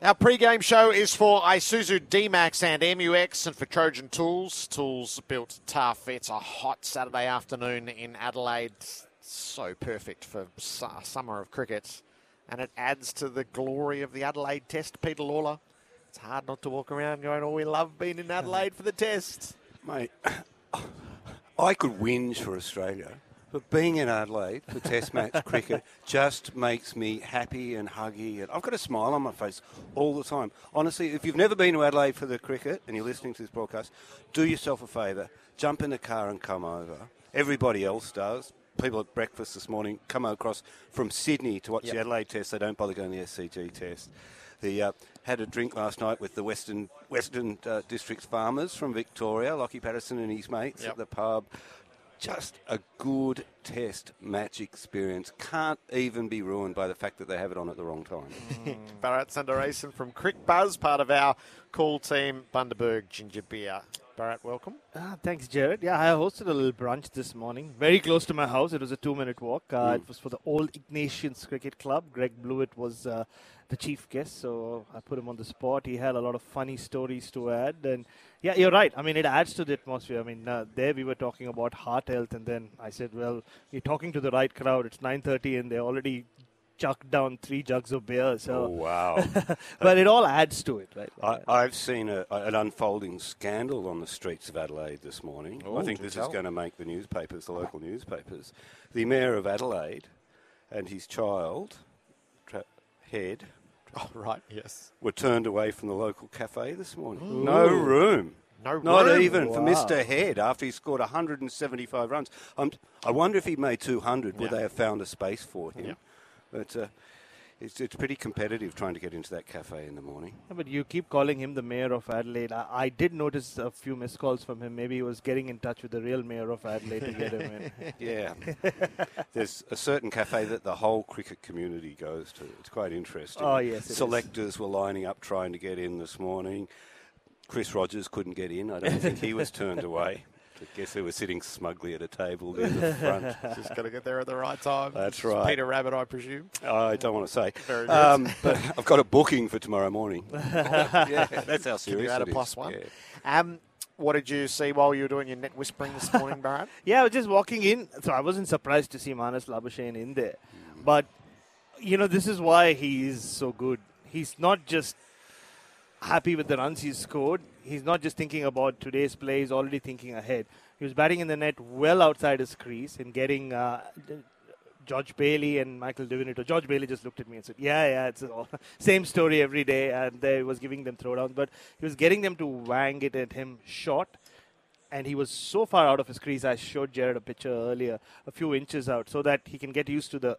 Our pre-game show is for Isuzu D-Max and MU-X and for Trojan Tools. Tools built tough. It's a hot Saturday afternoon in Adelaide. So perfect for summer of cricket. And it adds to the glory of the Adelaide Test, Peter Lalor. It's hard not to walk around going, oh, we love being in Adelaide for the Test. Mate, I could whinge for Australia but being in Adelaide for Test match cricket just makes me happy and huggy, and I've got a smile on my face all the time. Honestly, if you've never been to Adelaide for the cricket and you're listening to this broadcast, do yourself a favour, jump in the car and come over. Everybody else does. People at breakfast this morning come across from Sydney to watch yep. the Adelaide Test. They don't bother going to the SCG Test. The uh, had a drink last night with the Western Western uh, District farmers from Victoria, Lockie Patterson and his mates yep. at the pub just a good test match experience. Can't even be ruined by the fact that they have it on at the wrong time. Mm. Bharat Sundaresan from Cricbuzz, part of our cool team, Bundaberg Ginger Beer. Bharat, welcome. Ah, thanks, Jared. Yeah, I hosted a little brunch this morning, very close to my house. It was a two-minute walk. Uh, mm. It was for the Old Ignatians Cricket Club. Greg Blewett was uh, the chief guest, so I put him on the spot. He had a lot of funny stories to add, and yeah, you're right. I mean, it adds to the atmosphere. I mean, uh, there we were talking about heart health, and then I said, well, you're talking to the right crowd. It's 9:30, and they're already chucked down three jugs of beer. So oh, wow! but it all adds to it, right? I, have seen a, an unfolding scandal on the streets of Adelaide this morning. Oh, I think this tell. is going to make the newspapers, the local newspapers. The mayor of Adelaide and his child, tra- head. Oh right, yes. Were turned away from the local cafe this morning. Ooh. No room. No Not room. even wow. for Mr. Head after he scored 175 runs. I'm, i wonder if he made 200, yeah. would they have found a space for him? Yeah. But uh, it's, it's pretty competitive trying to get into that cafe in the morning. Yeah, but you keep calling him the mayor of Adelaide. I, I, did notice a few missed calls from him. Maybe he was getting in touch with the real mayor of Adelaide to get him in. Yeah. There's a certain cafe that the whole cricket community goes to. It's quite interesting. Oh, yes. Selectors is. were lining up trying to get in this morning. Chris Rogers couldn't get in. I don't think he was turned away. I guess they were sitting smugly at a table near the front. Just got to get there at the right time. That's right. Peter Rabbit, I presume. I don't want to say. Very good. Um, but I've got a booking for tomorrow morning. yeah, that's how serious Give it a plus one. Yeah. Um, what did you see while you were doing your net whispering this morning, Bharat? yeah, I was just walking in, so I wasn't surprised to see Marnus Labuschagne in there. Mm. But, you know, this is why he is so good. He's not just happy with the runs he's scored. He's not just thinking about today's play, he's already thinking ahead. He was batting in the net well outside his crease and getting uh, George Bailey and Michael Di Venuto. George Bailey just looked at me and said, Yeah, yeah, it's the same story every day. And they was giving them throwdowns, but he was getting them to wang it at him short. And he was so far out of his crease. I showed Jared a picture earlier, a few inches out, so that he can get used to the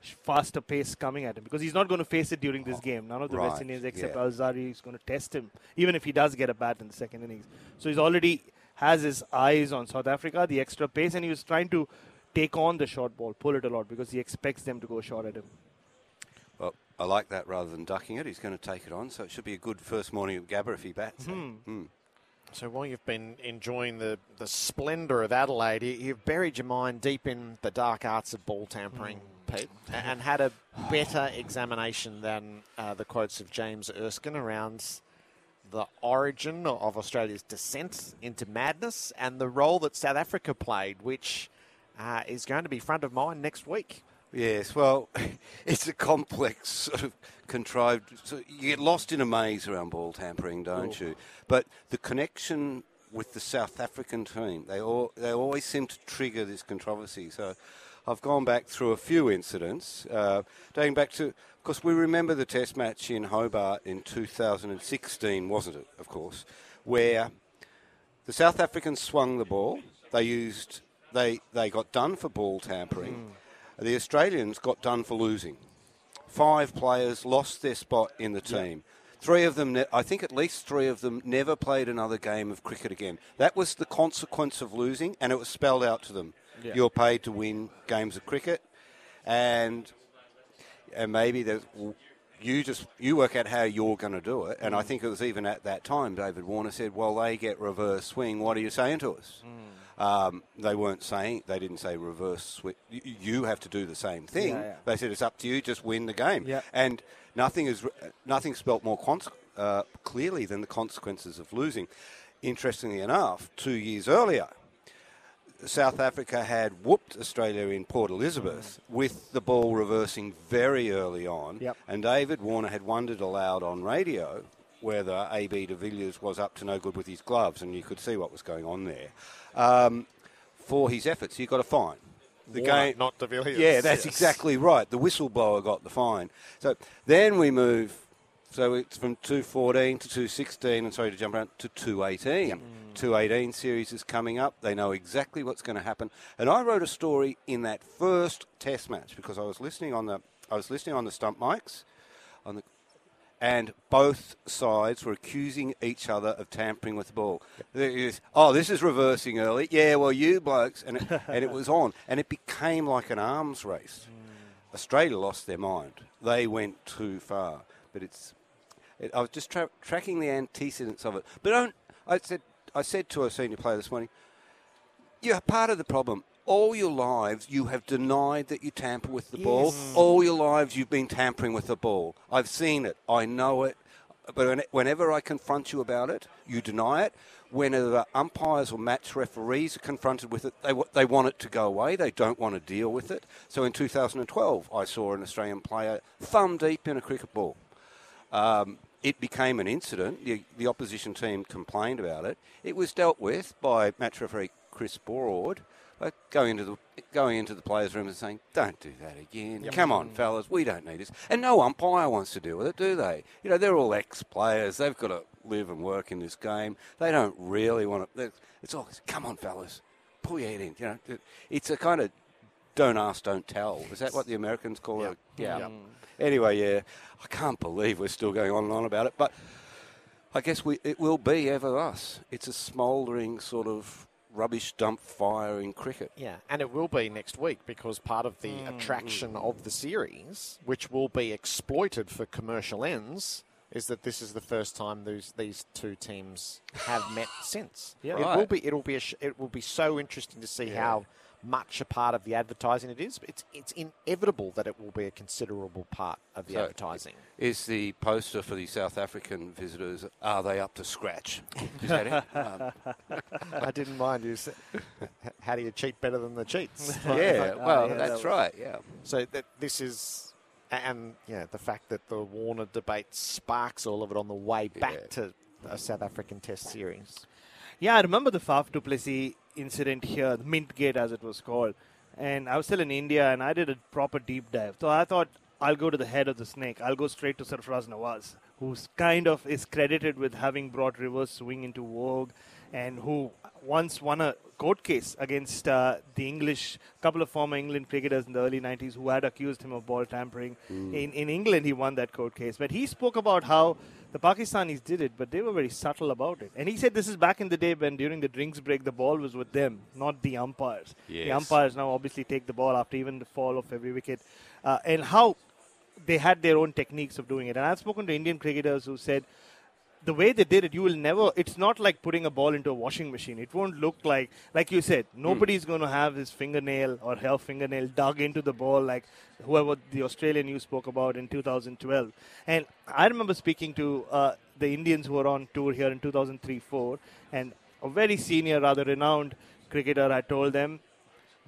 faster pace coming at him because he's not going to face it during this game. None of the right. West Indians except yeah. Alzarri is going to test him, even if he does get a bat in the second innings. So he's already has his eyes on South Africa, the extra pace, and he was trying to take on the short ball, pull it a lot because he expects them to go short at him. Well, I like that rather than ducking it. He's going to take it on, so it should be a good first morning of Gabba if he bats. Mm-hmm. So while you've been enjoying the, the splendour of Adelaide, you've buried your mind deep in the dark arts of ball tampering. Mm Pete, and had a better examination than uh, the quotes of James Erskine around the origin of Australia's descent into madness and the role that South Africa played, which uh, is going to be front of mind next week. Yes, well, it's a complex sort of contrived. So you get lost in a maze around ball tampering, don't Ooh. you? But the connection with the South African team, they all, they always seem to trigger this controversy. So I've gone back through a few incidents, uh, dating back to, of course, we remember the Test match in Hobart in 2016, wasn't it? Of course, where the South Africans swung the ball. They used, they they got done for ball tampering. Mm. The Australians got done for losing. Five players lost their spot in the team. Three of them, I think at least three of them, never played another game of cricket again. That was the consequence of losing, and it was spelled out to them. Yeah. You're paid to win games of cricket, and and maybe there's you just you work out how you're going to do it. And I mm. think it was even at that time David Warner said, "Well, they get reverse swing. What are you saying to us?" Mm. Um, they weren't saying they didn't say reverse swing. You, you have to do the same thing. Yeah, yeah. They said it's up to you. Just win the game. Yeah. And nothing is nothing spelt more cons- uh, clearly than the consequences of losing. Interestingly enough, two years earlier, South Africa had whooped Australia in Port Elizabeth with the ball reversing very early on. Yep. And David Warner had wondered aloud on radio whether AB de Villiers was up to no good with his gloves, and you could see what was going on there. Um, for his efforts, he got a fine. The Warner, not de Villiers. Yeah, that's Yes. exactly right. The whistleblower got the fine. So then we move. So it's from 214 to 216, and sorry to jump around to 218. 218 series is coming up. They know exactly what's going to happen. And I wrote a story in that first Test match because I was listening on the I was listening on the stump mics, on the and both sides were accusing each other of tampering with the ball. Is, oh, this is reversing early. Yeah, well, you blokes, and it, and it was on, and it became like an arms race. Mm. Australia lost their mind. They went too far. But it's, it, I was just tra- tracking the antecedents of it. But don't, I said, I said to a senior player this morning, you're part of the problem. All your lives, you have denied that you tamper with the ball. All your lives, you've been tampering with the ball. I've seen it. I know it. But whenever I confront you about it, you deny it. Whenever umpires or match referees are confronted with it, they, they want it to go away. They don't want to deal with it. So in 2012, I saw an Australian player thumb deep in a cricket ball. Um, it became an incident. The, the opposition team complained about it. It was dealt with by match referee Chris Broad, uh, going into the going into the players' room and saying, "Don't do that again. Come on, fellas, we don't need this." And no umpire wants to deal with it, do they? You know, they're all ex-players. They've got to live and work in this game. They don't really want to. It's all, "Come on, fellas, pull your head in." You know, it's a kind of don't ask, don't tell. Is that what the Americans call it? Yeah. Yep. Anyway, yeah, I can't believe we're still going on and on about it, but I guess we it will be ever thus. It's a smouldering sort of rubbish dump fire in cricket. Yeah, and it will be next week because part of the Mm. attraction of the series, which will be exploited for commercial ends, is that this is the first time these these two teams have met since. Yeah. it Right. will be. It'll be. A sh- it will be so interesting to see how much a part of the advertising it is. It's it's inevitable that it will be a considerable part of the So- advertising. Is the poster for the South African visitors? Are they up to scratch? Is that it? Um, I didn't mind you. Said, how do you cheat better than the cheats? yeah. Well, yeah, that that's was- right. Yeah. So that this is, and yeah, the fact that the Warner debate sparks all of it on the way back Yeah. to a South African Test series. Yeah, I remember the Faf du Plessis incident here, the Mint Gate as it was called. And I was still in India and I did a proper deep dive. So I thought I'll go to the head of the snake. I'll go straight to Sarfraz Nawaz, who's kind of is credited with having brought reverse swing into vogue and who once won a court case against uh, the English, couple of former England cricketers in the early 90s who had accused him of ball tampering. In, in England, he won that court case. But he spoke about how the Pakistanis did it, but they were very subtle about it. And he said this is back in the day when during the drinks break, the ball was with them, not the umpires. The umpires now obviously take the ball after even the fall of every wicket. Uh, and how they had their own techniques of doing it. And I've spoken to Indian cricketers who said the way they did it, you will never. It's not like putting a ball into a washing machine. It won't look like, like you said, nobody's going to have his fingernail or her fingernail dug into the ball like whoever the Australian you spoke about in 2012. And I remember speaking to uh, the Indians who were on tour here in 2003-4, and a very senior, rather renowned cricketer. I told them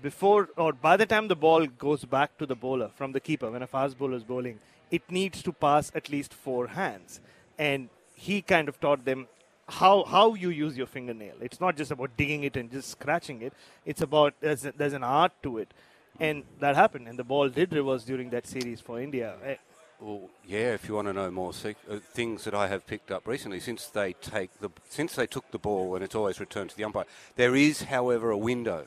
before or by the time the ball goes back to the bowler from the keeper when a fast bowler is bowling, it needs to pass at least four hands. And he kind of taught them how how you use your fingernail. It's not just about digging it and just scratching it. It's about there's, a, there's an art to it. And that happened, and the ball did reverse during that series for India. Eh, Well, yeah. If you want to know more uh, things that I have picked up recently, since they take the since they took the ball and it's always returned to the umpire, there is, however, a window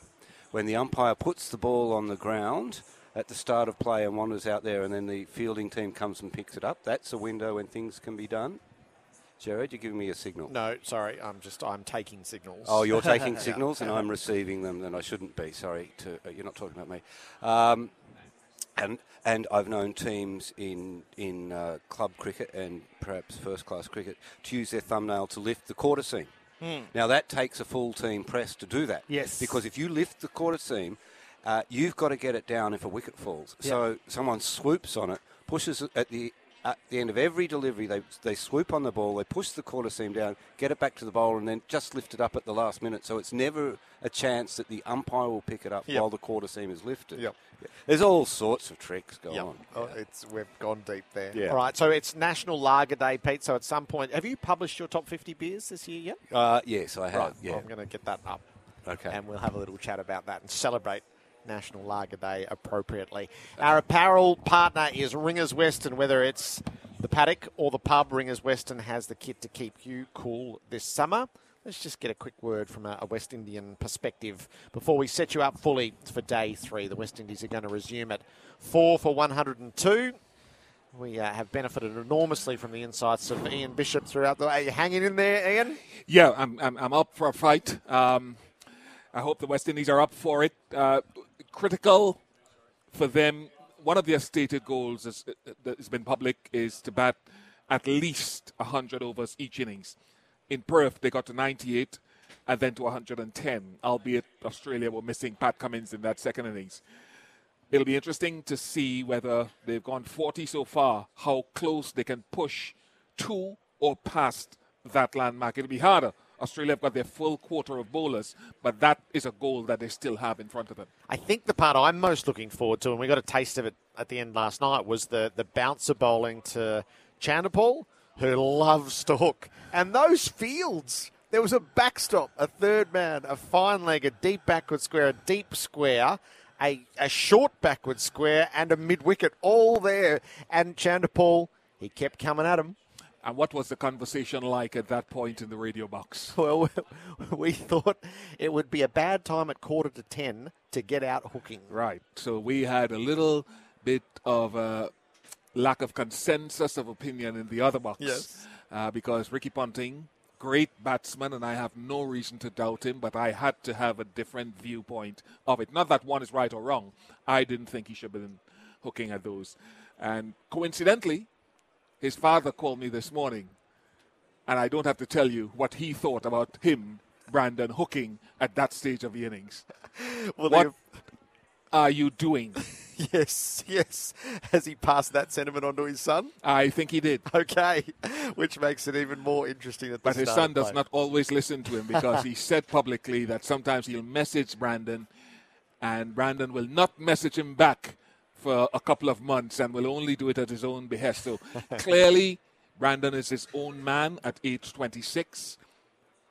when the umpire puts the ball on the ground at the start of play and wanders out there, and then the fielding team comes and picks it up. That's a window when things can be done. Jared, you're giving me a signal. No, sorry, I'm just I'm taking signals. Oh, you're taking signals and I'm receiving them, then I shouldn't be. Sorry, to, uh, you're not talking about me. Um, and and I've known teams in in uh, club cricket and perhaps first class cricket to use their thumbnail to lift the quarter seam. Now that takes a full team press to do that. Yes. Because if you lift the quarter seam, uh, you've got to get it down if a wicket falls. So someone swoops on it, pushes it at the at the end of every delivery, they they swoop on the ball, they push the quarter seam down, get it back to the bowler, and then just lift it up at the last minute. So it's never a chance that the umpire will pick it up Yep. while the quarter seam is lifted. Yep. Yeah. There's all sorts of tricks going Yep. on. Oh, it's we've gone deep there. Yeah. All right, so it's National Lager Day, Pete. So at some point, have you published your top 50 beers this year yet? Uh, yes, I have. Right. Yeah. well, I'm going to get that up. Okay. And we'll have a little chat about that and celebrate National Lager Day appropriately. Our apparel partner is Ringers Western, whether it's the paddock or the pub, Ringers Western has the kit to keep you cool this summer. Let's just get a quick word from a, West Indian perspective before we set you up fully for day three. The West Indies are going to resume at four for 102. We uh, have benefited enormously from the insights of Ian Bishop throughout the. Are you hanging in there, Ian? Yeah, I'm, I'm, I'm up for a fight. Um, I hope the West Indies are up for it. Uh, critical for them. One of their stated goals is, uh, uh, that has been public is to bat at least 100 overs each innings. In Perth, they got to 98 and then to 110, albeit Australia were missing Pat Cummins in that second innings. It'll be interesting to see whether they've gone 40 so far, how close they can push to or past that landmark. It'll be harder. Australia have got their full quarter of bowlers, but that is a goal that they still have in front of them. I think the part I'm most looking forward to, and we got a taste of it at the end last night, was the, the bouncer bowling to Chanderpaul, who loves to hook. And those fields, there was a backstop, a third man, a fine leg, a deep backward square, a deep square, a, a short backward square, and a mid wicket, all there. And Chanderpaul, he kept coming at him. And what was the conversation like at that point in the radio box? Well, we thought it would be a bad time at quarter to ten to get out hooking. Right. So we had a little bit of a lack of consensus of opinion in the other box. Yes. Uh, because Ricky Ponting, great batsman, and I have no reason to doubt him, but I had to have a different viewpoint of it. Not that one is right or wrong. I didn't think he should have been hooking at those. And coincidentally, his father called me this morning, and I don't have to tell you what he thought about him, Brandon, hooking at that stage of the innings. Well, What are you doing? Yes, yes. Has he passed that sentiment on to his son? I think he did. Okay, which makes it even more interesting. At the But his son does play. not always listen to him because he said publicly that sometimes he'll message Brandon and Brandon will not message him back for a couple of months and will only do it at his own behest. So clearly, Brandon is his own man at age 26,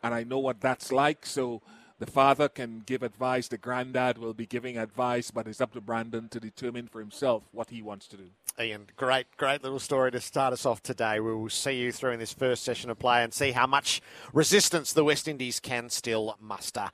and I know what that's like. So the father can give advice, the granddad will be giving advice, but it's up to Brandon to determine for himself what he wants to do. Ian, great, great little story to start us off today. We will see you through in this first session of play and see how much resistance the West Indies can still muster.